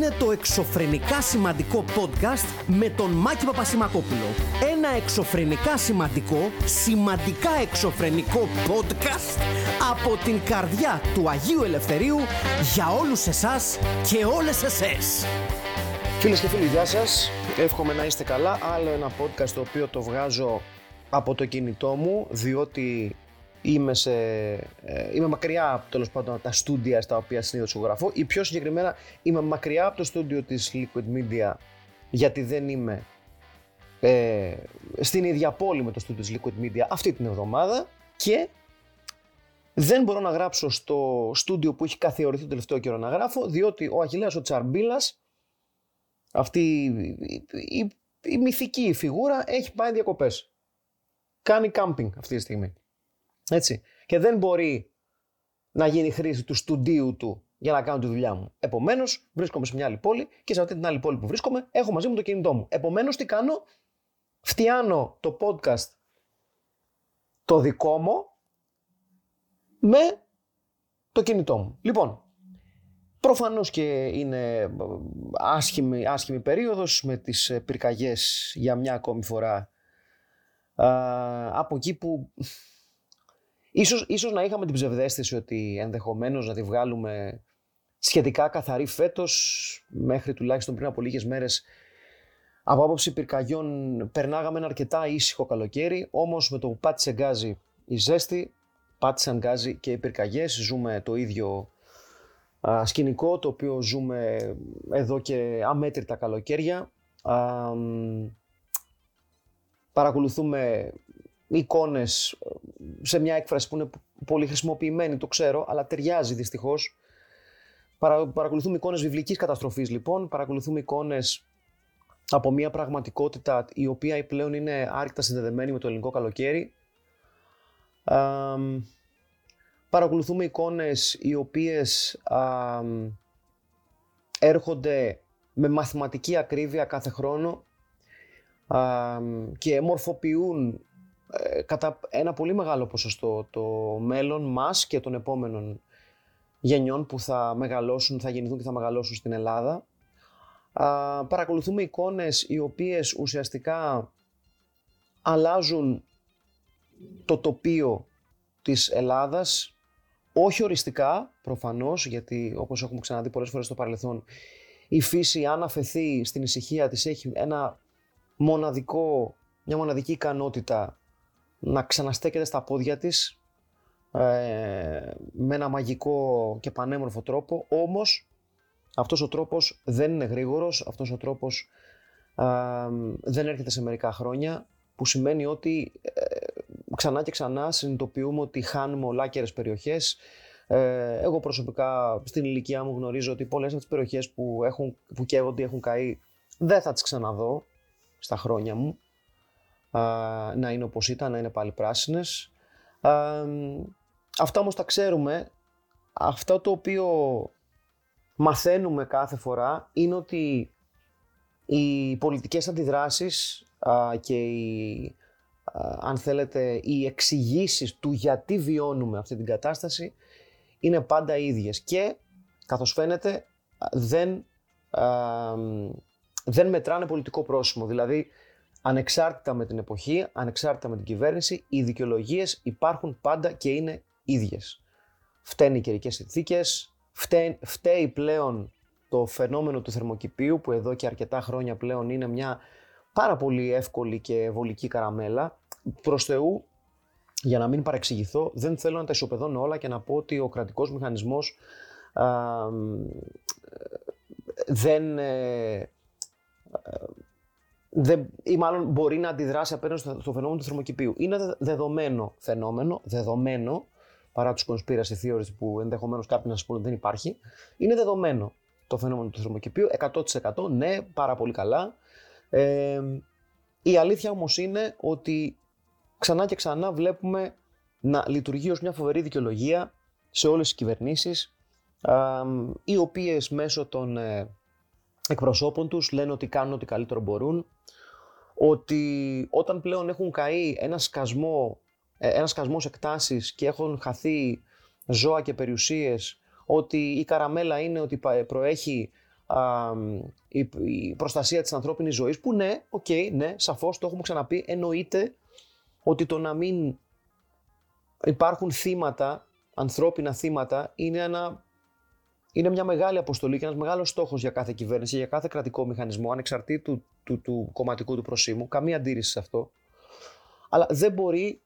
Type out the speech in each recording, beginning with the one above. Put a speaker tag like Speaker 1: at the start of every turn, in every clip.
Speaker 1: είναι το εξωφρενικά σημαντικό podcast με τον Μάκη Παπασημακόπουλο. Ένα εξωφρενικά σημαντικό, σημαντικά εξωφρενικό podcast από την καρδιά του Αγίου Ελευθερίου για όλους εσάς και όλες εσές.
Speaker 2: Φίλες και φίλοι, γεια σας. Εύχομαι να είστε καλά. Άλλο ένα podcast το οποίο το βγάζω από το κινητό μου, διότι είμαι, σε, ε, είμαι μακριά από τέλος πάντων από τα στούντια στα οποία συνήθως γραφώ ή πιο συγκεκριμένα είμαι μακριά από το στούντιο της Liquid Media γιατί δεν είμαι ε, στην ίδια πόλη με το στούντιο της Liquid Media αυτή την εβδομάδα και δεν μπορώ να γράψω στο στούντιο που έχει καθιερωθεί το τελευταίο καιρό να γράφω διότι ο Αχιλέας ο Τσαρμπίλας αυτή η, η, η μυθική φιγούρα έχει πάει διακοπές. Κάνει κάμπινγκ αυτή τη στιγμή. Έτσι. Και δεν μπορεί να γίνει χρήση του στούντιου του για να κάνω τη δουλειά μου. Επομένως, βρίσκομαι σε μια άλλη πόλη και σε αυτή την άλλη πόλη που βρίσκομαι έχω μαζί μου το κινητό μου. Επομένως, τι κάνω, φτιάνω το podcast το δικό μου με το κινητό μου. Λοιπόν, προφανώς και είναι άσχημη, άσχημη περίοδος με τις πυρκαγιές για μια ακόμη φορά από εκεί που Ίσως, ίσως να είχαμε την ψευδέστηση ότι ενδεχομένως να τη βγάλουμε σχετικά καθαρή φέτος, μέχρι τουλάχιστον πριν από λίγες μέρες από άποψη πυρκαγιών περνάγαμε ένα αρκετά ήσυχο καλοκαίρι, όμως με το που πάτησε γκάζι η ζέστη, πάτησαν γκάζι και οι πυρκαγιές, ζούμε το ίδιο α, σκηνικό το οποίο ζούμε εδώ και αμέτρητα καλοκαίρια. Α, παρακολουθούμε εικόνες σε μια έκφραση που είναι πολύ χρησιμοποιημένη, το ξέρω, αλλά ταιριάζει δυστυχώς. Παρα, παρακολουθούμε εικόνες βιβλικής καταστροφής λοιπόν, παρακολουθούμε εικόνες από μια πραγματικότητα η οποία πλέον είναι άρρηκτα συνδεδεμένη με το ελληνικό καλοκαίρι. παρακολουθούμε εικόνες οι οποίες έρχονται με μαθηματική ακρίβεια κάθε χρόνο και μορφοποιούν ε, κατά ένα πολύ μεγάλο ποσοστό το μέλλον μας και των επόμενων γενιών που θα μεγαλώσουν, θα γεννηθούν και θα μεγαλώσουν στην Ελλάδα. Α, παρακολουθούμε εικόνες οι οποίες ουσιαστικά αλλάζουν το τοπίο της Ελλάδας, όχι οριστικά προφανώς, γιατί όπως έχουμε ξαναδεί πολλές φορές στο παρελθόν, η φύση αν αφαιθεί στην ησυχία της έχει ένα μοναδικό, μια μοναδική ικανότητα να ξαναστέκεται στα πόδια της ε, με ένα μαγικό και πανέμορφο τρόπο, όμως αυτός ο τρόπος δεν είναι γρήγορος, αυτός ο τρόπος ε, δεν έρχεται σε μερικά χρόνια, που σημαίνει ότι ε, ξανά και ξανά συνειδητοποιούμε ότι χάνουμε ολάκερες περιοχές. Ε, εγώ προσωπικά στην ηλικία μου γνωρίζω ότι πολλές από τις περιοχές που, έχουν, που καίγονται έχουν καεί δεν θα τις ξαναδώ στα χρόνια μου να είναι όπως ήταν, να είναι πάλι πράσινες. αυτά όμως τα ξέρουμε. Αυτό το οποίο μαθαίνουμε κάθε φορά είναι ότι οι πολιτικές αντιδράσεις και οι, αν θέλετε, οι εξηγήσεις του γιατί βιώνουμε αυτή την κατάσταση είναι πάντα ίδιες και καθώς φαίνεται δεν, δεν μετράνε πολιτικό πρόσημο. Δηλαδή ανεξάρτητα με την εποχή, ανεξάρτητα με την κυβέρνηση, οι δικαιολογίες υπάρχουν πάντα και είναι ίδιες. Φταίνει οι καιρικές συνθήκες, φταίει πλέον το φαινόμενο του θερμοκηπίου που εδώ και αρκετά χρόνια πλέον είναι μια πάρα πολύ εύκολη και βολική καραμέλα. Προς Θεού, για να μην παρεξηγηθώ, δεν θέλω να τα ισοπεδώνω όλα και να πω ότι ο κρατικός μηχανισμός δεν, ε, δεν, ή μάλλον μπορεί να αντιδράσει απέναντι στο, φαινόμενο του θερμοκηπίου. Είναι δεδομένο φαινόμενο, δεδομένο, παρά τους conspiracy theories που ενδεχομένως κάποιοι να σας πούνε ότι δεν υπάρχει, είναι δεδομένο το φαινόμενο του θερμοκηπίου, 100% ναι, πάρα πολύ καλά. Ε, η αλήθεια όμως είναι ότι ξανά και ξανά βλέπουμε να λειτουργεί ως μια φοβερή δικαιολογία σε όλες τις κυβερνήσεις, οι οποίες μέσω των ε, εκπροσώπων τους λένε ότι κάνουν ό,τι καλύτερο μπορούν, ότι όταν πλέον έχουν καεί ένα σκασμό, ε, ένα σκασμός εκτάσεις και έχουν χαθεί ζώα και περιουσίες, ότι η καραμέλα είναι ότι προέχει η, η προστασία της ανθρώπινης ζωής που ναι, ok, okay, ναι, σαφώς το έχουμε ξαναπεί, εννοείται ότι το να μην υπάρχουν θύματα, ανθρώπινα θύματα, είναι, ένα, είναι μια μεγάλη αποστολή και ένας μεγάλος στόχος για κάθε κυβέρνηση, για κάθε κρατικό μηχανισμό, ανεξαρτήτου του, του, του κομματικού του προσήμου, καμία αντίρρηση σε αυτό. Αλλά δεν μπορεί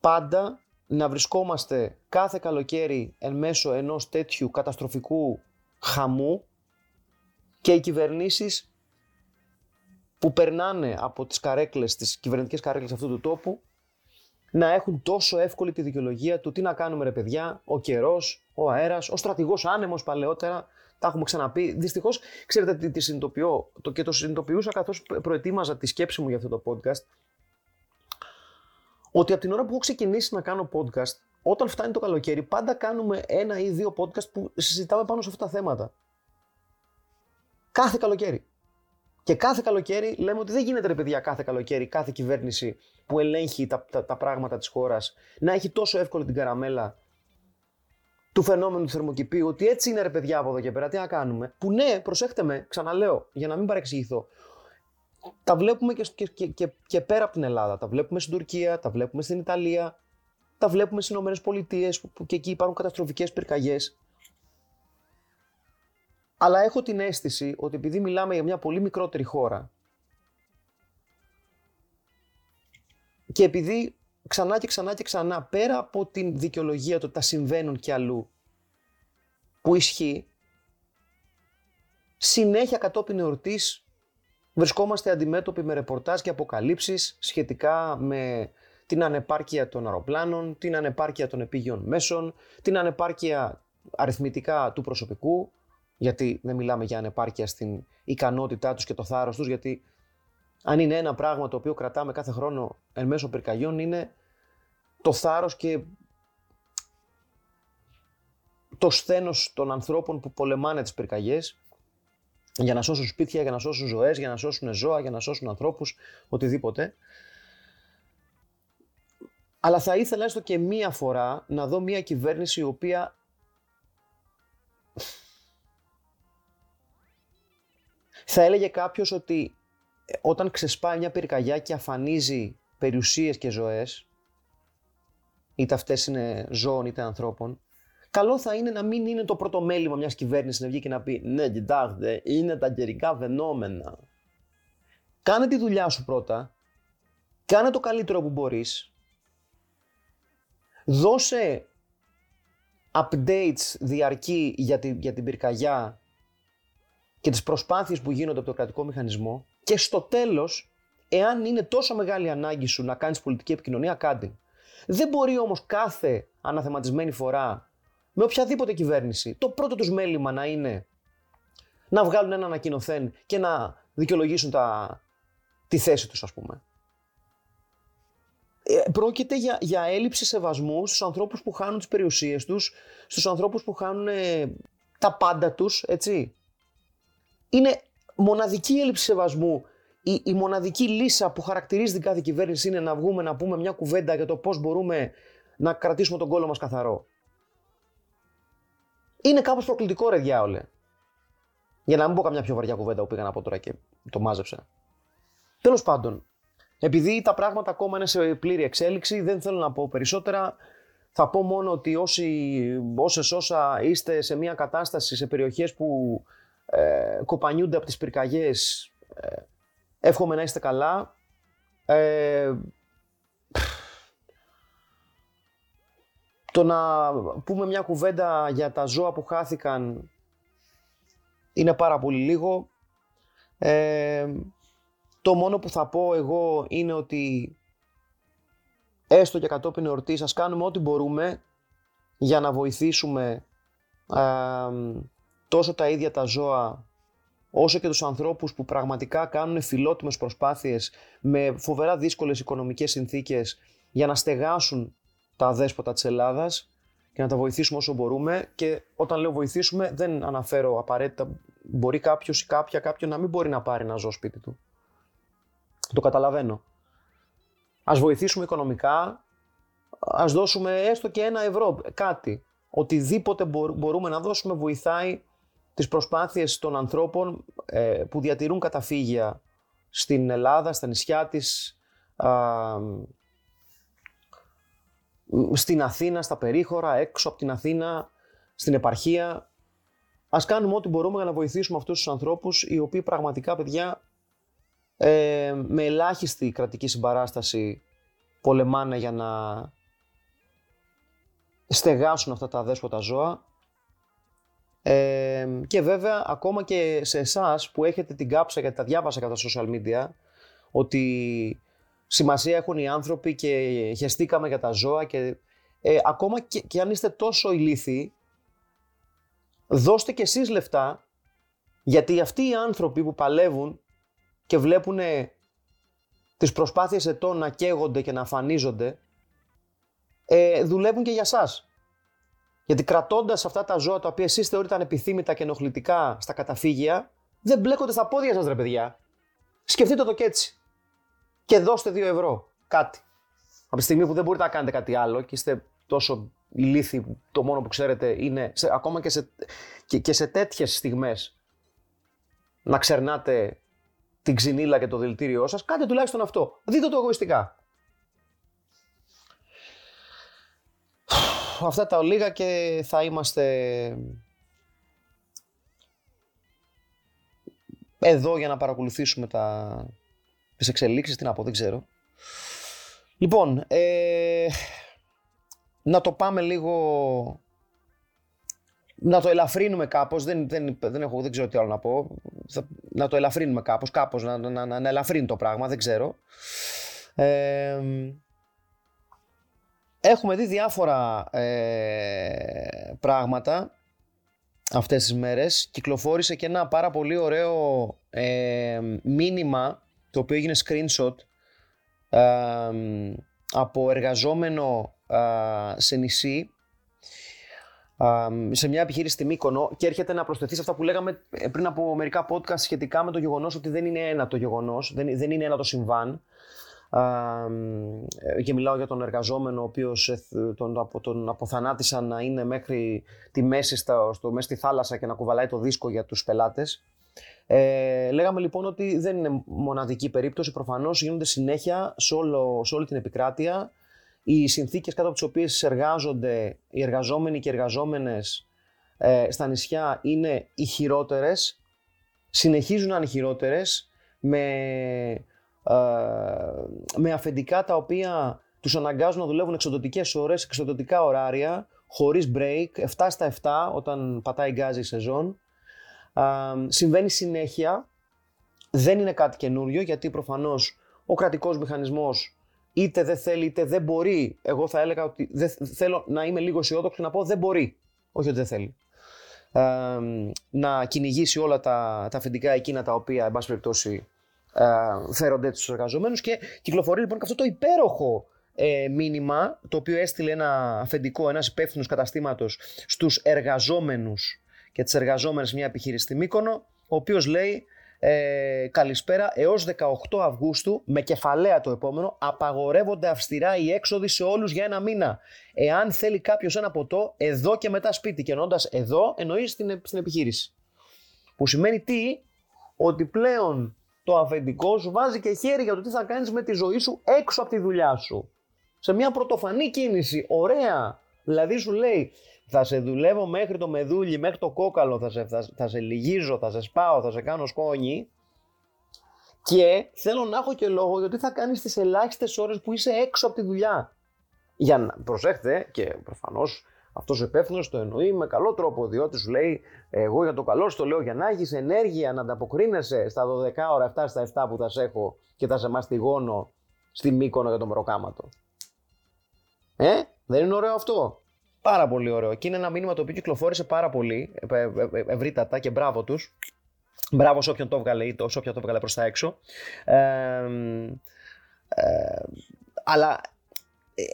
Speaker 2: πάντα να βρισκόμαστε κάθε καλοκαίρι εν μέσω ενός τέτοιου καταστροφικού χαμού και οι κυβερνήσεις που περνάνε από τις καρέκλες, τις κυβερνητικές καρέκλες αυτού του τόπου να έχουν τόσο εύκολη τη δικαιολογία του τι να κάνουμε ρε παιδιά, ο καιρός, ο αέρας, ο στρατηγός άνεμος παλαιότερα, τα έχουμε ξαναπεί. Δυστυχώς, ξέρετε τι, τι συνειδητοποιώ το, και το συνειδητοποιούσα καθώς προετοίμαζα τη σκέψη μου για αυτό το podcast. Ότι από την ώρα που έχω ξεκινήσει να κάνω podcast, όταν φτάνει το καλοκαίρι, πάντα κάνουμε ένα ή δύο podcast που συζητάμε πάνω σε αυτά τα θέματα. Κάθε καλοκαίρι. Και κάθε καλοκαίρι λέμε ότι δεν γίνεται ρε παιδιά κάθε καλοκαίρι, κάθε κυβέρνηση που ελέγχει τα, τα, τα πράγματα της χώρας να έχει τόσο εύκολη την καραμέλα του φαινόμενου του θερμοκηπίου, ότι έτσι είναι ρε παιδιά από εδώ και πέρα, τι να κάνουμε; Που ναι, προσέχτε με, ξαναλέω, για να μην παρεξηγηθώ. Τα βλέπουμε και, και, και, και πέρα από την Ελλάδα. Τα βλέπουμε στην Τουρκία, τα βλέπουμε στην Ιταλία, τα βλέπουμε στις Ηνωμένες Πολιτείες, που, που και εκεί υπάρχουν καταστροφικές πυρκαγιές. Αλλά έχω την αίσθηση ότι επειδή μιλάμε για μια πολύ μικρότερη χώρα και επειδή ξανά και ξανά και ξανά πέρα από την δικαιολογία του ότι τα συμβαίνουν και αλλού που ισχύει συνέχεια κατόπιν εορτής βρισκόμαστε αντιμέτωποι με ρεπορτάζ και αποκαλύψεις σχετικά με την ανεπάρκεια των αεροπλάνων, την ανεπάρκεια των επίγειων μέσων, την ανεπάρκεια αριθμητικά του προσωπικού, γιατί δεν μιλάμε για ανεπάρκεια στην ικανότητά τους και το θάρρος τους, γιατί αν είναι ένα πράγμα το οποίο κρατάμε κάθε χρόνο εν μέσω πυρκαγιών είναι το θάρρος και το σθένος των ανθρώπων που πολεμάνε τις πυρκαγιές για να σώσουν σπίτια, για να σώσουν ζωές, για να σώσουν ζώα, για να σώσουν ανθρώπους, οτιδήποτε. Αλλά θα ήθελα έστω και μία φορά να δω μία κυβέρνηση η οποία θα έλεγε κάποιος ότι όταν ξεσπάει μια πυρκαγιά και αφανίζει περιουσίες και ζωές, είτε αυτές είναι ζώων είτε ανθρώπων, καλό θα είναι να μην είναι το πρώτο μέλημα μιας κυβέρνησης να βγει και να πει «Ναι, κοιτάξτε, είναι τα καιρικά φαινόμενα». Κάνε τη δουλειά σου πρώτα, κάνε το καλύτερο που μπορείς, δώσε updates διαρκή για, τη, για την πυρκαγιά και τις προσπάθειες που γίνονται από το κρατικό μηχανισμό και στο τέλος, εάν είναι τόσο μεγάλη ανάγκη σου να κάνεις πολιτική επικοινωνία, κάντε. Δεν μπορεί όμως κάθε αναθεματισμένη φορά με οποιαδήποτε κυβέρνηση το πρώτο τους μέλημα να είναι να βγάλουν ένα ανακοινωθέν και να δικαιολογήσουν τα, τη θέση τους ας πούμε. Ε, πρόκειται για, για έλλειψη σεβασμού στους ανθρώπους που χάνουν τις περιουσίες τους, στους ανθρώπους που χάνουν ε, τα πάντα τους, έτσι. Είναι μοναδική έλλειψη σεβασμού. Η, η μοναδική λύσα που χαρακτηρίζει την κάθε κυβέρνηση είναι να βγούμε να πούμε μια κουβέντα για το πώς μπορούμε να κρατήσουμε τον κόλλο μας καθαρό. Είναι κάπως προκλητικό ρε διάολε. Για να μην πω καμιά πιο βαριά κουβέντα που πήγα να πω τώρα και το μάζεψα. Τέλος πάντων, επειδή τα πράγματα ακόμα είναι σε πλήρη εξέλιξη, δεν θέλω να πω περισσότερα. Θα πω μόνο ότι όσοι, όσες όσα είστε σε μια κατάσταση, σε περιοχές που ε, κοπανιούνται από τις πυρκαγιές, ε, εύχομαι να είστε καλά. Ε, το να πούμε μια κουβέντα για τα ζώα που χάθηκαν είναι πάρα πολύ λίγο. Ε, το μόνο που θα πω εγώ είναι ότι έστω και κατόπιν εορτής σας κάνουμε ό,τι μπορούμε για να βοηθήσουμε τόσο τα ίδια τα ζώα όσο και τους ανθρώπους που πραγματικά κάνουν φιλότιμες προσπάθειες με φοβερά δύσκολες οικονομικές συνθήκες για να στεγάσουν τα δέσποτα της Ελλάδας και να τα βοηθήσουμε όσο μπορούμε και όταν λέω βοηθήσουμε δεν αναφέρω απαραίτητα μπορεί κάποιος ή κάποια κάποιον να μην μπορεί να πάρει ένα ζώο σπίτι του. Το καταλαβαίνω. Ας βοηθήσουμε οικονομικά, ας δώσουμε έστω και ένα ευρώ, κάτι. Οτιδήποτε μπορούμε να δώσουμε βοηθάει τις προσπάθειες των ανθρώπων ε, που διατηρούν καταφύγια στην Ελλάδα, στα νησιά της, στην Αθήνα, στα περίχωρα, έξω από την Αθήνα, στην επαρχία. Ας κάνουμε ό,τι μπορούμε για να βοηθήσουμε αυτούς τους ανθρώπους οι οποίοι πραγματικά, παιδιά, ε, με ελάχιστη κρατική συμπαράσταση πολεμάνε για να στεγάσουν αυτά τα αδέσποτα ζώα. Ε, και βέβαια ακόμα και σε εσάς που έχετε την κάψα γιατί τα διάβασα κατά social media ότι σημασία έχουν οι άνθρωποι και χεστήκαμε για τα ζώα και ε, ακόμα και, και αν είστε τόσο ηλίθιοι δώστε και εσείς λεφτά γιατί αυτοί οι άνθρωποι που παλεύουν και βλέπουν τις προσπάθειες ετών να καίγονται και να αφανίζονται ε, δουλεύουν και για σας. Γιατί κρατώντας αυτά τα ζώα τα οποία εσείς θεωρείτε ανεπιθύμητα και ενοχλητικά στα καταφύγια, δεν μπλέκονται στα πόδια σας, ρε παιδιά. Σκεφτείτε το και έτσι. Και δώστε 2 ευρώ. Κάτι. Από τη στιγμή που δεν μπορείτε να κάνετε κάτι άλλο και είστε τόσο ηλίθιοι που το μόνο που ξέρετε είναι σε, ακόμα και σε, και, και σε τέτοιες στιγμές να ξερνάτε την ξυνήλα και το δηλητήριό σας, κάντε τουλάχιστον αυτό. Δείτε το εγωιστικά. Αυτά τα ολίγα και θα είμαστε εδώ για να παρακολουθήσουμε τα... τις εξελίξεις, τι να πω, δεν ξέρω. Λοιπόν, ε, να το πάμε λίγο... Να το ελαφρύνουμε κάπως, δεν, δεν, δεν, έχω, δεν ξέρω τι άλλο να πω. να το ελαφρύνουμε κάπως, κάπως να, να, να, να ελαφρύνει το πράγμα, δεν ξέρω. Ε, Έχουμε δει διάφορα ε, πράγματα αυτές τις μέρες. Κυκλοφόρησε και ένα πάρα πολύ ωραίο ε, μήνυμα το οποίο έγινε screenshot ε, από εργαζόμενο σε νησί σε μια επιχείρηση στη Μύκονο και έρχεται να προσθεθεί σε αυτά που λέγαμε πριν από μερικά podcast σχετικά με το γεγονός ότι δεν είναι ένα το γεγονός, δεν, δεν είναι ένα το συμβάν και μιλάω για τον εργαζόμενο ο οποίος τον, τον αποθανάτησαν να είναι μέχρι τη μέση, στο, στο, μέσα στη θάλασσα και να κουβαλάει το δίσκο για τους πελάτες. Ε, λέγαμε λοιπόν ότι δεν είναι μοναδική περίπτωση, προφανώς γίνονται συνέχεια σε, όλο, σε όλη την επικράτεια. Οι συνθήκες κάτω από τις οποίες εργάζονται οι εργαζόμενοι και οι εργαζόμενες ε, στα νησιά είναι οι χειρότερες, συνεχίζουν να είναι χειρότερες με ε, με αφεντικά τα οποία τους αναγκάζουν να δουλεύουν εξοδοτικές ώρες, εξοδοτικά ωράρια, χωρίς break, 7 στα 7 όταν πατάει γκάζι η σεζόν. Ε, συμβαίνει συνέχεια, δεν είναι κάτι καινούριο γιατί προφανώς ο κρατικός μηχανισμός είτε δεν θέλει είτε δεν μπορεί. Εγώ θα έλεγα ότι δεν θέλω να είμαι λίγο αισιόδοξο να πω δεν μπορεί, όχι ότι δεν θέλει. Ε, να κυνηγήσει όλα τα, τα αφεντικά εκείνα τα οποία, εν πάση περιπτώσει, ε, φέρονται στους εργαζομένους και κυκλοφορεί λοιπόν και αυτό το υπέροχο ε, μήνυμα το οποίο έστειλε ένα αφεντικό, ένας υπεύθυνος καταστήματος στους εργαζόμενους και τις εργαζόμενες μια επιχείρηση στη Μύκονο, ο οποίος λέει ε, καλησπέρα έως 18 Αυγούστου με κεφαλαία το επόμενο απαγορεύονται αυστηρά οι έξοδοι σε όλους για ένα μήνα. Εάν θέλει κάποιος ένα ποτό εδώ και μετά σπίτι και εννοώντας εδώ εννοείς στην, στην επιχείρηση. Που σημαίνει τι, ότι πλέον το αφεντικό σου βάζει και χέρι για το τι θα κάνεις με τη ζωή σου έξω από τη δουλειά σου. Σε μια πρωτοφανή κίνηση, ωραία. Δηλαδή σου λέει, θα σε δουλεύω μέχρι το μεδούλι, μέχρι το κόκαλο, θα σε, θα, θα σε λυγίζω, θα σε σπάω, θα σε κάνω σκόνη. Και θέλω να έχω και λόγο γιατί θα κάνεις τις ελάχιστες ώρες που είσαι έξω από τη δουλειά. Για να προσέχετε και προφανώς αυτός ο υπεύθυνος το εννοεί με καλό τρόπο, διότι σου λέει: Εγώ για το καλό σου το λέω για να έχεις ενέργεια να ανταποκρίνεσαι στα 12 ώρα, 7 στα 7 που θα σε έχω και θα σε μαστιγώνω στη Μύκονο για το μεροκάματο. Ε, δεν είναι ωραίο αυτό; Πάρα πολύ ωραίο. Και είναι ένα μήνυμα το οποίο κυκλοφόρησε πάρα πολύ ε, ε, ε, ευρύτατα και μπράβο τους. Μπράβο σε όποιον το έβγαλε ή σε όποιον το έβγαλε προς τα έξω. Ε, ε, αλλά ε,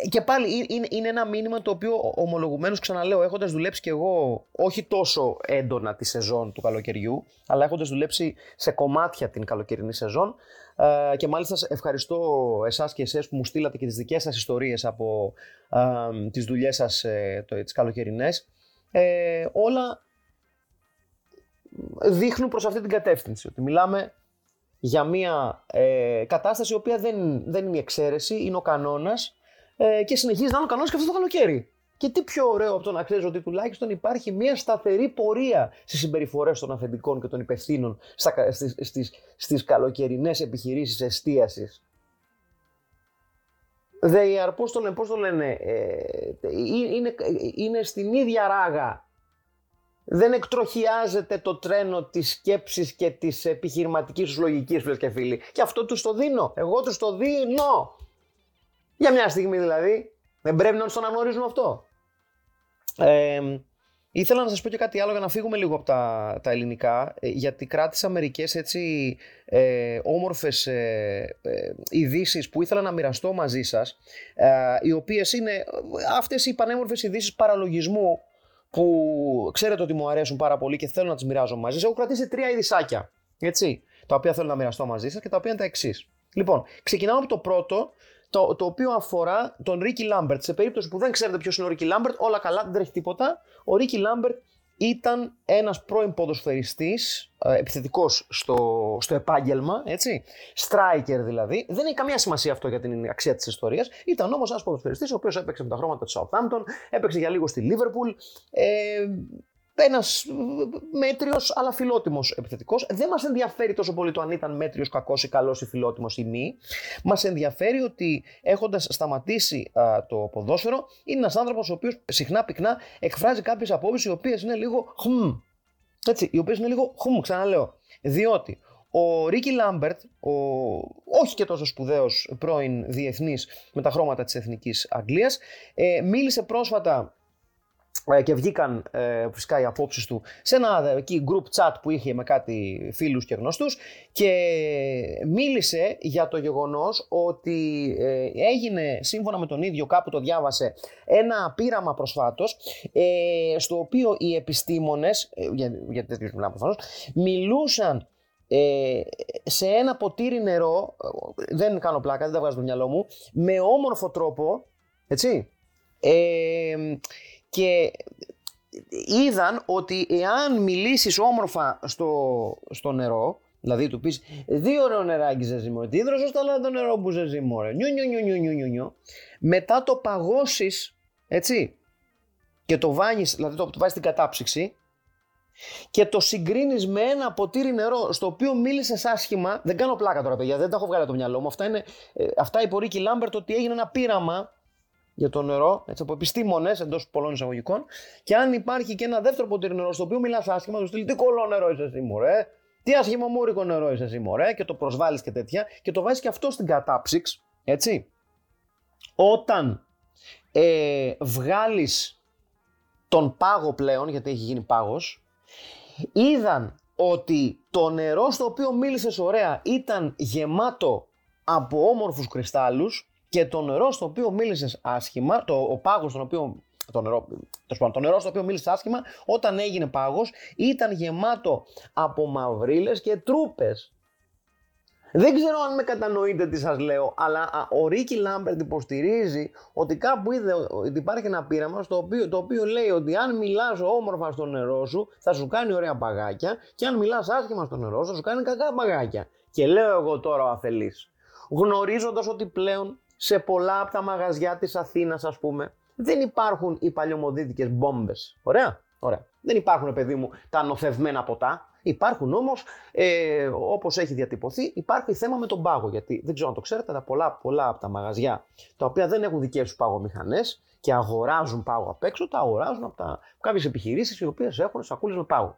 Speaker 2: και πάλι είναι ένα μήνυμα το οποίο ομολογουμένως ξαναλέω έχοντας δουλέψει και εγώ όχι τόσο έντονα τη σεζόν του καλοκαιριού αλλά έχοντας δουλέψει σε κομμάτια την καλοκαιρινή σεζόν ε, και μάλιστα ευχαριστώ εσάς και εσές που μου στείλατε και τις δικές σας ιστορίες από ε, τις δουλειές σας τις καλοκαιρινές όλα δείχνουν προς αυτή την κατεύθυνση. Ότι μιλάμε για μια ε, κατάσταση η οποία δεν, δεν είναι η εξαίρεση, είναι ο κανόνας ε, και συνεχίζει να είναι ο κανόνας και αυτό το καλοκαίρι. Και τι πιο ωραίο από το να ξέρεις ότι τουλάχιστον υπάρχει μια σταθερή πορεία στις συμπεριφορές των αφεντικών και των υπευθύνων στις στις, στις καλοκαιρινές επιχειρήσεις εστίασης. They are, πώς το λένε, πώς το λένε ε, είναι, είναι στην ίδια ράγα. Δεν εκτροχιάζεται το τρένο της σκέψης και της επιχειρηματικής λογικής, φίλες και φίλοι. Και αυτό τους το δίνω. Εγώ τους το δίνω. Για μια στιγμή δηλαδή. Δεν πρέπει να το αναγνωρίζουμε αυτό. Ε, ήθελα να σας πω και κάτι άλλο για να φύγουμε λίγο από τα, τα ελληνικά, ε, γιατί κράτησα μερικές έτσι ε, όμορφες ε, ε, ειδήσεις που ήθελα να μοιραστώ μαζί σας, ε, οι οποίες είναι αυτές οι πανέμορφες ειδήσεις παραλογισμού που ξέρετε ότι μου αρέσουν πάρα πολύ και θέλω να τις μοιράζω μαζί σας. Έχω κρατήσει τρία ειδησάκια, έτσι, τα οποία θέλω να μοιραστώ μαζί σας και τα οποία είναι τα εξής. Λοιπόν, ξεκινάω από το πρώτο, το, το οποίο αφορά τον Ρίκι Λάμπερτ. Σε περίπτωση που δεν ξέρετε ποιος είναι ο Ρίκι Λάμπερτ, όλα καλά, δεν τρέχει τίποτα. Ο Ρίκι Λάμπερτ ήταν ένας πρώην ποδοσφαιριστής, ε, επιθετικός στο, στο επάγγελμα, έτσι, striker δηλαδή. Δεν έχει καμία σημασία αυτό για την αξία της ιστορίας. Ήταν όμως ένας ποδοσφαιριστής ο οποίος έπαιξε με τα χρώματα του Southampton, έπαιξε για λίγο στη Liverpool, ε, ένας μέτριος αλλά φιλότιμος επιθετικός. Δεν μας ενδιαφέρει τόσο πολύ το αν ήταν μέτριος, κακός ή καλός ή φιλότιμος ή μη. Μας ενδιαφέρει ότι έχοντας σταματήσει το ποδόσφαιρο, είναι ένας άνθρωπος ο οποίος συχνά πυκνά εκφράζει κάποιες απόψεις οι οποίες είναι λίγο χμ. Έτσι, οι οποίες είναι λίγο χμ, ξαναλέω. Διότι ο Ρίκι Λάμπερτ, ο όχι και τόσο σπουδαίος πρώην διεθνής με τα χρώματα της Εθνικής Αγγλίας, ε, μίλησε πρόσφατα ε, και βγήκαν ε, φυσικά οι απόψεις του σε ένα ε, εκεί group chat που είχε με κάτι φίλους και γνωστούς και μίλησε για το γεγονός ότι ε, έγινε σύμφωνα με τον ίδιο κάπου το διάβασε ένα πείραμα προσφάτως ε, στο οποίο οι επιστήμονες, για, για τέτοιους μιλάμε προφανώς, μιλούσαν σε ένα ποτήρι νερό, δεν κάνω πλάκα, δεν τα βγάζω στο μυαλό μου, με όμορφο τρόπο, έτσι, και είδαν ότι εάν μιλήσεις όμορφα στο, στο νερό, δηλαδή του πεις δύο ωραίο νεράκι σε ζυμόρε, τι ίδρωσες το το νερό που σε ζυμόρε, νιου, νιου, νιου, νιου, νιου, νιου, μετά το παγώσεις, έτσι, και το βάνεις, δηλαδή το, το βάζεις στην κατάψυξη, και το συγκρίνεις με ένα ποτήρι νερό στο οποίο μίλησες άσχημα. Δεν κάνω πλάκα τώρα, παιδιά, δεν τα έχω βγάλει από το μυαλό μου. Αυτά, είναι, ε, αυτά υπορρήκει Λάμπερτ ότι έγινε ένα πείραμα για το νερό, έτσι, από επιστήμονες εντός πολλών εισαγωγικών. Και αν υπάρχει και ένα δεύτερο ποτήρι νερό στο οποίο μιλάς άσχημα, του στείλει τι κολό νερό είσαι εσύ, μωρέ; Τι άσχημο μούρικο νερό είσαι εσύ, μωρέ; Και το προσβάλλεις και τέτοια. Και το βάζεις και αυτό στην κατάψυξη, έτσι. Όταν ε, βγάλεις τον πάγο πλέον, γιατί έχει γίνει πάγος, είδαν ότι το νερό στο οποίο μίλησες ωραία ήταν γεμάτο από όμορφους κρυστάλλους και το νερό στο οποίο μίλησες άσχημα, το, ο πάγος στον οποίο. Το νερό, το, το νερό στο οποίο μίλησες άσχημα, όταν έγινε πάγος, ήταν γεμάτο από μαυρίλες και τρούπες. Δεν ξέρω αν με κατανοείτε τι σας λέω, αλλά ο Ρίκι Λάμπερτ υποστηρίζει ότι κάπου είδε ότι υπάρχει ένα πείραμα στο οποίο, το οποίο λέει ότι αν μιλάς όμορφα στο νερό σου θα σου κάνει ωραία παγάκια και αν μιλάς άσχημα στο νερό σου θα σου κάνει κακά παγάκια. Και λέω εγώ τώρα ο αφελής, γνωρίζοντας ότι πλέον σε πολλά από τα μαγαζιά της Αθήνας ας πούμε δεν υπάρχουν οι παλιωμοδίτικες μπόμπες. Ωραία, ωραία. Δεν υπάρχουν παιδί μου τα νοθευμένα ποτά. Υπάρχουν όμως, ε, όπως έχει διατυπωθεί, υπάρχει θέμα με τον πάγο. Γιατί δεν ξέρω αν το ξέρετε, αλλά πολλά, πολλά από τα μαγαζιά τα οποία δεν έχουν δικές τους παγομηχανές και αγοράζουν πάγο απ' έξω, τα αγοράζουν από, τα, κάποιες επιχειρήσεις οι οποίες έχουν σακούλες με πάγο.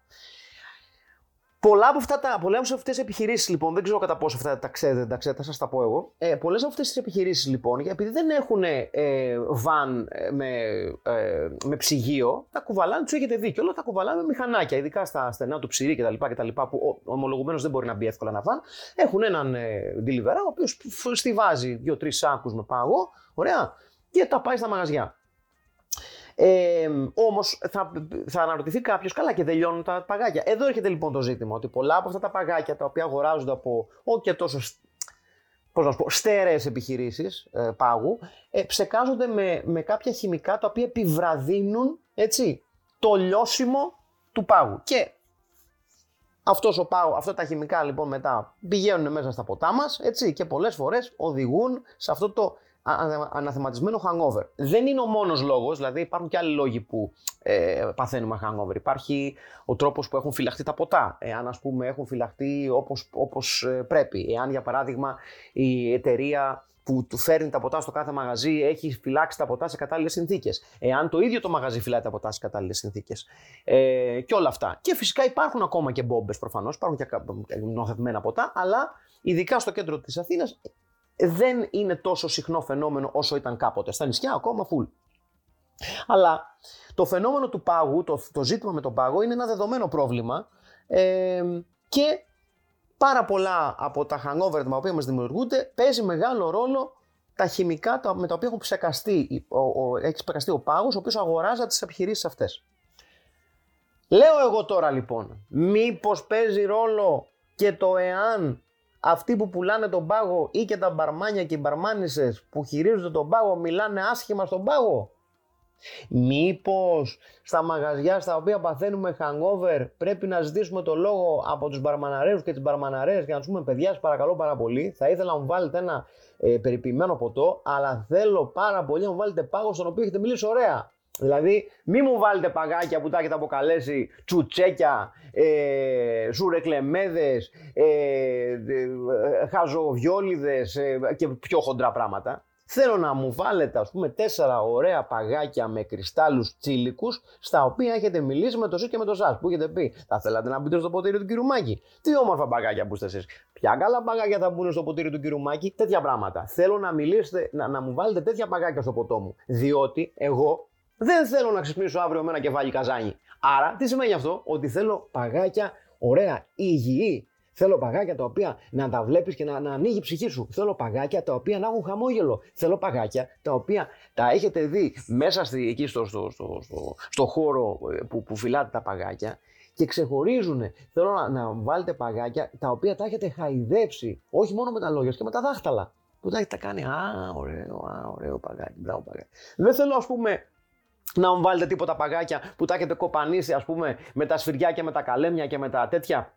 Speaker 2: Πολλά από αυτά τα, πολλές από αυτές τις επιχειρήσεις λοιπόν, δεν ξέρω κατά πόσο αυτά τα ξέρετε, τα ξέρετε, θα σας τα πω εγώ. Ε, πολλές από αυτές τις επιχειρήσεις λοιπόν, επειδή δεν έχουν ε, βαν ε, με, ε, με ψυγείο, τα κουβαλάνε, τους έχετε δει και όλα τα κουβαλάνε με μηχανάκια, ειδικά στα στενά του ψυρί κτλ. κτλ που ομολογουμένως δεν μπορεί να μπει εύκολα να βαν. Έχουν έναν ε, delivery ο οποίος στηβάζει δύο-τρεις σάκους με πάγο, ωραία, και τα πάει στα μαγαζιά. Ε, Όμως θα, θα αναρωτηθεί κάποιος, καλά και δεν λιώνουν τα παγάκια. Εδώ έρχεται λοιπόν το ζήτημα ότι πολλά από αυτά τα παγάκια τα οποία αγοράζονται από όχι και τόσο πώς να πω, στέρεες επιχειρήσεις ε, πάγου, ε, ψεκάζονται με, με κάποια χημικά τα οποία επιβραδύνουν έτσι, το λιώσιμο του πάγου. Και Αυτός ο πάγο, αυτά τα χημικά λοιπόν μετά πηγαίνουν μέσα στα ποτά μας έτσι, και πολλές φορές οδηγούν σε αυτό το αναθεματισμένο hangover. Δεν είναι ο μόνος λόγος, δηλαδή υπάρχουν και άλλοι λόγοι που ε, παθαίνουμε hangover. Υπάρχει ο τρόπος που έχουν φυλαχτεί τα ποτά, εάν ας πούμε έχουν φυλαχτεί όπως, όπως ε, πρέπει. Εάν για παράδειγμα η εταιρεία που του φέρνει τα ποτά στο κάθε μαγαζί έχει φυλάξει τα ποτά σε κατάλληλες συνθήκες. Εάν το ίδιο το μαγαζί φυλάει τα ποτά σε κατάλληλες συνθήκες. Ε, και όλα αυτά. Και φυσικά υπάρχουν ακόμα και μπόμπες προφανώς, υπάρχουν και νοθευμένα ποτά, αλλά ειδικά στο κέντρο της Αθήνας δεν είναι τόσο συχνό φαινόμενο όσο ήταν κάποτε. Στα νησιά ακόμα full. Αλλά το φαινόμενο του πάγου, το, το ζήτημα με τον πάγο είναι ένα δεδομένο πρόβλημα ε, και πάρα πολλά από τα hangover τα οποία μας δημιουργούνται παίζει μεγάλο ρόλο τα χημικά με τα οποία έχουν ψεκαστεί, ο, ο, έχει ψεκαστεί ο πάγος ο οποίος αγοράζει τις επιχειρήσεις αυτές. Λέω εγώ τώρα λοιπόν, μήπως παίζει ρόλο και το εάν αυτοί που πουλάνε τον πάγο ή και τα μπαρμάνια και οι μπαρμάνισες που χειρίζονται τον πάγο μιλάνε άσχημα στον πάγο. Μήπως στα μαγαζιά στα οποία παθαίνουμε hangover πρέπει να ζητήσουμε το λόγο από τους μπαρμαναρέους και τις μπαρμαναρέες για να τους πούμε παιδιά σας παρακαλώ πάρα πολύ θα ήθελα να μου βάλετε ένα ε, περιποιημένο ποτό αλλά θέλω πάρα πολύ να μου βάλετε πάγο στον οποίο έχετε μιλήσει ωραία. Δηλαδή, μη μου βάλετε παγάκια που τα έχετε αποκαλέσει τσουτσέκια, ε, σουρεκλεμέδες, ε, ε, χαζοβιόλιδες ε, και πιο χοντρά πράγματα. Θέλω να μου βάλετε, ας πούμε, τέσσερα ωραία παγάκια με κρυστάλλους τσίλικους, στα οποία έχετε μιλήσει με το ΣΥ και με το ΣΑΣ, που έχετε πει. Θα θέλατε να μπείτε στο ποτήρι του Κυρουμάκη. Τι όμορφα παγάκια που είστε εσείς. Ποια καλά παγάκια θα μπουν στο ποτήρι του Κυρουμάκη. Τέτοια πράγματα. Θέλω να μιλήσετε, να, να μου βάλετε τέτοια παγάκια στο ποτό μου. Διότι εγώ δεν θέλω να ξυπνήσω αύριο με ένα κεφάλι καζάνι. Άρα, τι σημαίνει αυτό, ότι θέλω παγάκια ωραία, υγιή. Θέλω παγάκια τα οποία να τα βλέπεις και να, να ανοίγει η ψυχή σου. Θέλω παγάκια τα οποία να έχουν χαμόγελο. Θέλω παγάκια τα οποία τα έχετε δει μέσα στη, εκεί στο, στο, στο, στο, στο χώρο ε, που, που φυλάτε τα παγάκια και ξεχωρίζουν. Θέλω να, να βάλετε παγάκια τα οποία τα έχετε χαϊδέψει, όχι μόνο με τα λόγια και με τα δάχτυλα. Που τα έχετε κάνει, Α, ωραίο, α, ωραίο παγάκι, μπράβο παγάκι. Δεν θέλω, ας πούμε, να μου βάλετε τίποτα παγάκια που τα έχετε κοπανίσει, ας πούμε, με τα σφυριά και με τα καλέμια και με τα τέτοια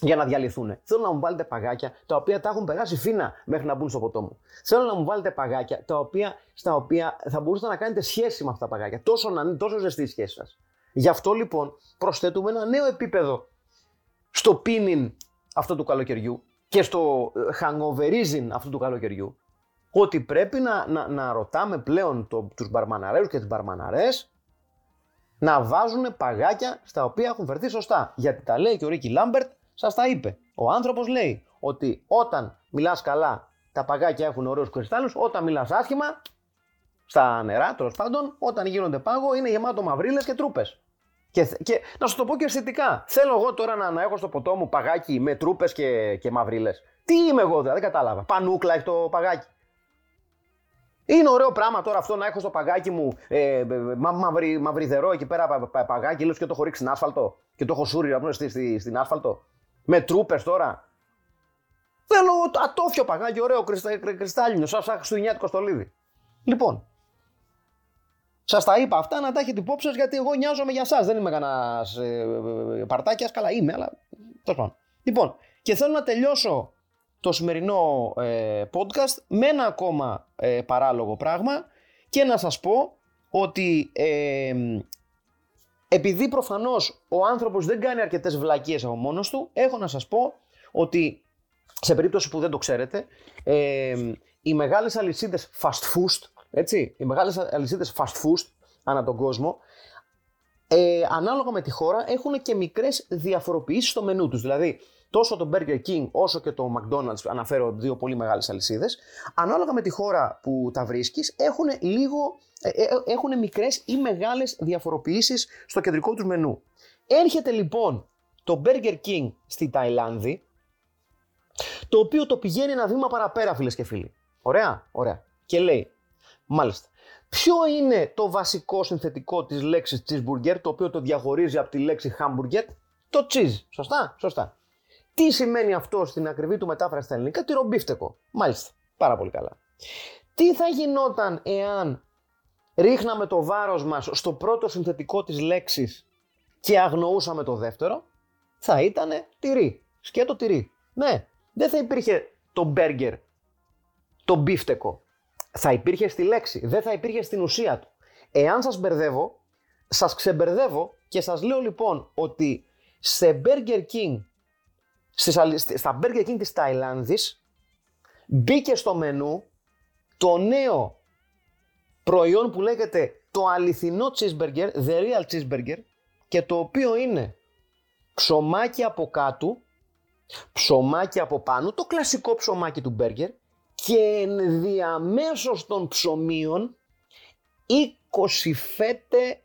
Speaker 2: για να διαλυθούν. Θέλω να μου βάλετε παγάκια τα οποία τα έχουν περάσει φίνα μέχρι να μπουν στο ποτό μου. Θέλω να μου βάλετε παγάκια τα οποία, στα οποία θα μπορούσατε να κάνετε σχέση με αυτά τα παγάκια. Τόσο να είναι τόσο ζεστή η σχέση σας. Γι' αυτό λοιπόν προσθέτουμε ένα νέο επίπεδο στο πίνιν αυτού του καλοκαιριού και στο ε, hangoverizing αυτού του καλοκαιριού ότι πρέπει να, να, να ρωτάμε πλέον το, τους μπαργουμαναραίους και τις μπαρμαναρές να βάζουν παγάκια στα οποία έχουν φερθεί σωστά. Γιατί τα λέει και ο Ρίκι Λάμπερτ, σας τα είπε. Ο άνθρωπος λέει ότι όταν μιλάς καλά τα παγάκια έχουν ωραίους κρυστάλλους, όταν μιλάς άσχημα, στα νερά τέλος πάντων, όταν γίνονται πάγο είναι γεμάτο μαυρίλες και τρούπες. Και, και να σου το πω και αισθητικά. Θέλω εγώ τώρα να, να έχω στο ποτό μου παγάκι με τρούπες και, και μαυρίλες. Τι είμαι εγώ, δηλαδή, δεν κατάλαβα. Πανούκλα έχει το παγάκι. Είναι ωραίο πράγμα τώρα αυτό να έχω στο παγάκι μου ε, μα, μαυρι, μαυριδερό εκεί πέρα πα, παγάκι, λες και το έχω ρίξει στην άσφαλτο και το έχω σούρει να στη, στη, στην άσφαλτο. Με τρούπες τώρα. Θέλω ατόφιο παγάκι, ωραίο κρυστα, κρυστάλλινο, σαν χριστουγεννιάτικο στολίδι. Λοιπόν, σας τα είπα αυτά να τα έχετε υπόψη γιατί εγώ νοιάζομαι για εσά. Δεν είμαι κανένας ε, ε, παρτάκιας, καλά είμαι, αλλά τέλος πάντων. Λοιπόν, και θέλω να τελειώσω το σημερινό ε, podcast με ένα ακόμα ε, παράλογο πράγμα και να σας πω ότι ε, επειδή προφανώς ο άνθρωπος δεν κάνει αρκετές βλακίες από μόνος του, έχω να σας πω ότι σε περίπτωση που δεν το ξέρετε, ε, οι μεγάλες αλυσίδες fast food, έτσι, οι μεγάλες αλυσίδες fast food ανά τον κόσμο, ε, ανάλογα με τη χώρα έχουν και μικρές διαφοροποιήσεις στο μενού τους. Δηλαδή, τόσο το Burger King όσο και το McDonald's, αναφέρω δύο πολύ μεγάλες αλυσίδες, ανάλογα με τη χώρα που τα βρίσκεις, έχουν λίγο, ε, ε, έχουν μικρές ή μεγάλες διαφοροποιήσεις στο κεντρικό τους μενού. Έρχεται λοιπόν το Burger King στη Ταϊλάνδη, το οποίο το πηγαίνει ένα βήμα παραπέρα φίλες και φίλοι. Ωραία, ωραία. Και λέει, μάλιστα, Ποιο είναι το βασικό συνθετικό της λέξης cheeseburger, το οποίο το διαχωρίζει από τη λέξη hamburger, το cheese. Σωστά, σωστά. Τι σημαίνει αυτό στην ακριβή του μετάφραση στα ελληνικά, τυρομπίφτεκο. Μάλιστα, πάρα πολύ καλά. Τι θα γινόταν εάν ρίχναμε το βάρος μας στο πρώτο συνθετικό της λέξης και αγνοούσαμε το δεύτερο; θα ήταν τυρί. Σκέτο τυρί. Ναι, δεν θα υπήρχε το μπέργκερ, το μπίφτεκο. Θα υπήρχε στη λέξη, δεν θα υπήρχε στην ουσία του. Εάν σας μπερδεύω, σας ξεμπερδεύω και σας λέω λοιπόν ότι σε Burger King, στα Burger King της Ταϊλάνδης μπήκε στο μενού το νέο προϊόν που λέγεται το αληθινό cheeseburger, the real cheeseburger και το οποίο είναι ψωμάκι από κάτω, ψωμάκι από πάνω, το κλασικό ψωμάκι του μπέργκερ και ενδιαμέσως των ψωμίων 20 φέτε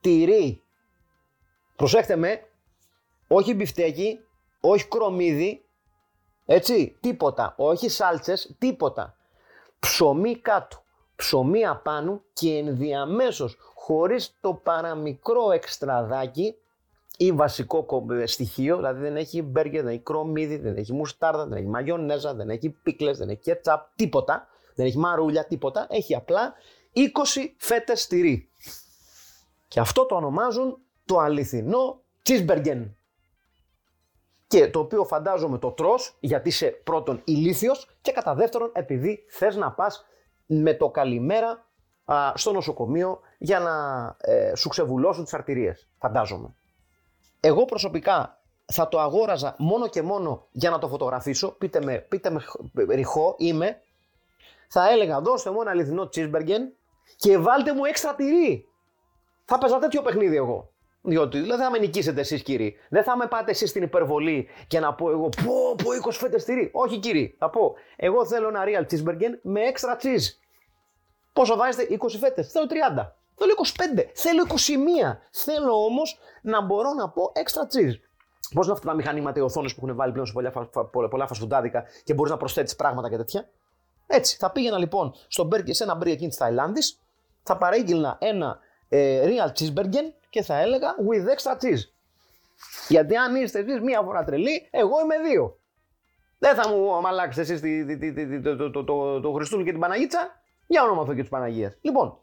Speaker 2: τυρί. Προσέχτε με, όχι μπιφτέκι, όχι κρομίδι, έτσι, τίποτα, όχι σάλτσες, τίποτα. Ψωμί κάτω, ψωμί απάνω και ενδιαμέσως, χωρίς το παραμικρό εξτραδάκι ή βασικό ε, στοιχείο, δηλαδή δεν έχει μπέργκερ, δεν έχει κρομίδι, δεν έχει μουστάρδα, δεν έχει μαγιονέζα, δεν έχει πίκλες, δεν έχει κετσάπ, τίποτα, δεν έχει μαρούλια, τίποτα, έχει απλά 20 φέτες τυρί. Και αυτό το ονομάζουν το αληθινό cheeseburger. Και το οποίο φαντάζομαι το τρως γιατί είσαι πρώτον ηλίθιος και κατά δεύτερον επειδή θες να πας με το καλημέρα α, στο νοσοκομείο για να ε, σου ξεβουλώσουν τις αρτηρίες. Φαντάζομαι. Εγώ προσωπικά θα το αγόραζα μόνο και μόνο για να το φωτογραφίσω. Πείτε με, πείτε με ρηχό, είμαι. Θα έλεγα δώστε μου ένα αληθινό cheeseburger και βάλτε μου έξτρα τυρί. Θα παίζα τέτοιο παιχνίδι εγώ. Διότι δηλαδή θα με νικήσετε εσείς κύριοι. Δεν θα με πάτε εσείς στην υπερβολή και να πω εγώ πω πω 20 φέτες τυρί. Όχι κύριοι. Θα πω εγώ θέλω ένα real cheeseburger με έξτρα cheese. Πόσο βάζετε 20 φέτες. Θέλω 30. Θέλω 25. Θέλω 21. Θέλω όμως να μπορώ να πω έξτρα cheese. Πώς είναι αυτά τα μηχανήματα, οι οθόνες που έχουν βάλει πλέον σε πολλά, πολλά, πολλά φασφουντάδικα και μπορείς να προσθέτεις πράγματα και τέτοια; Έτσι, θα πήγαινα λοιπόν στο burger, σε ένα burger εκεί της Ταϊλάνδης, θα παρήγγειλνα ένα ε, real cheeseburger και θα έλεγα with extra cheese. Γιατί αν είστε εσείς μία φορά τρελή, εγώ είμαι δύο. Δεν θα μου αμαλάξετε εσείς το, το, το, το, Χριστούλη και την Παναγίτσα. Για όνομα αυτό και της Παναγίας. Λοιπόν,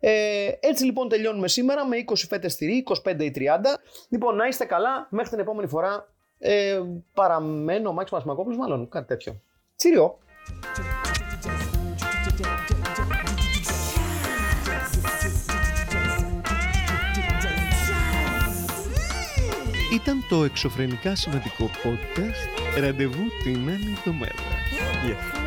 Speaker 2: ε, έτσι λοιπόν τελειώνουμε σήμερα με 20 φέτες τυρί, 25 ή 30. Λοιπόν, να είστε καλά. Μέχρι την επόμενη φορά. Ε, παραμένω ο Μάκης Μασμακόπουλος, μάλλον κάτι τέτοιο. Τσίριο.
Speaker 1: Ήταν το εξωφρενικά σημαντικό podcast. Ραντεβού την άλλη εβδομάδα. Γεια.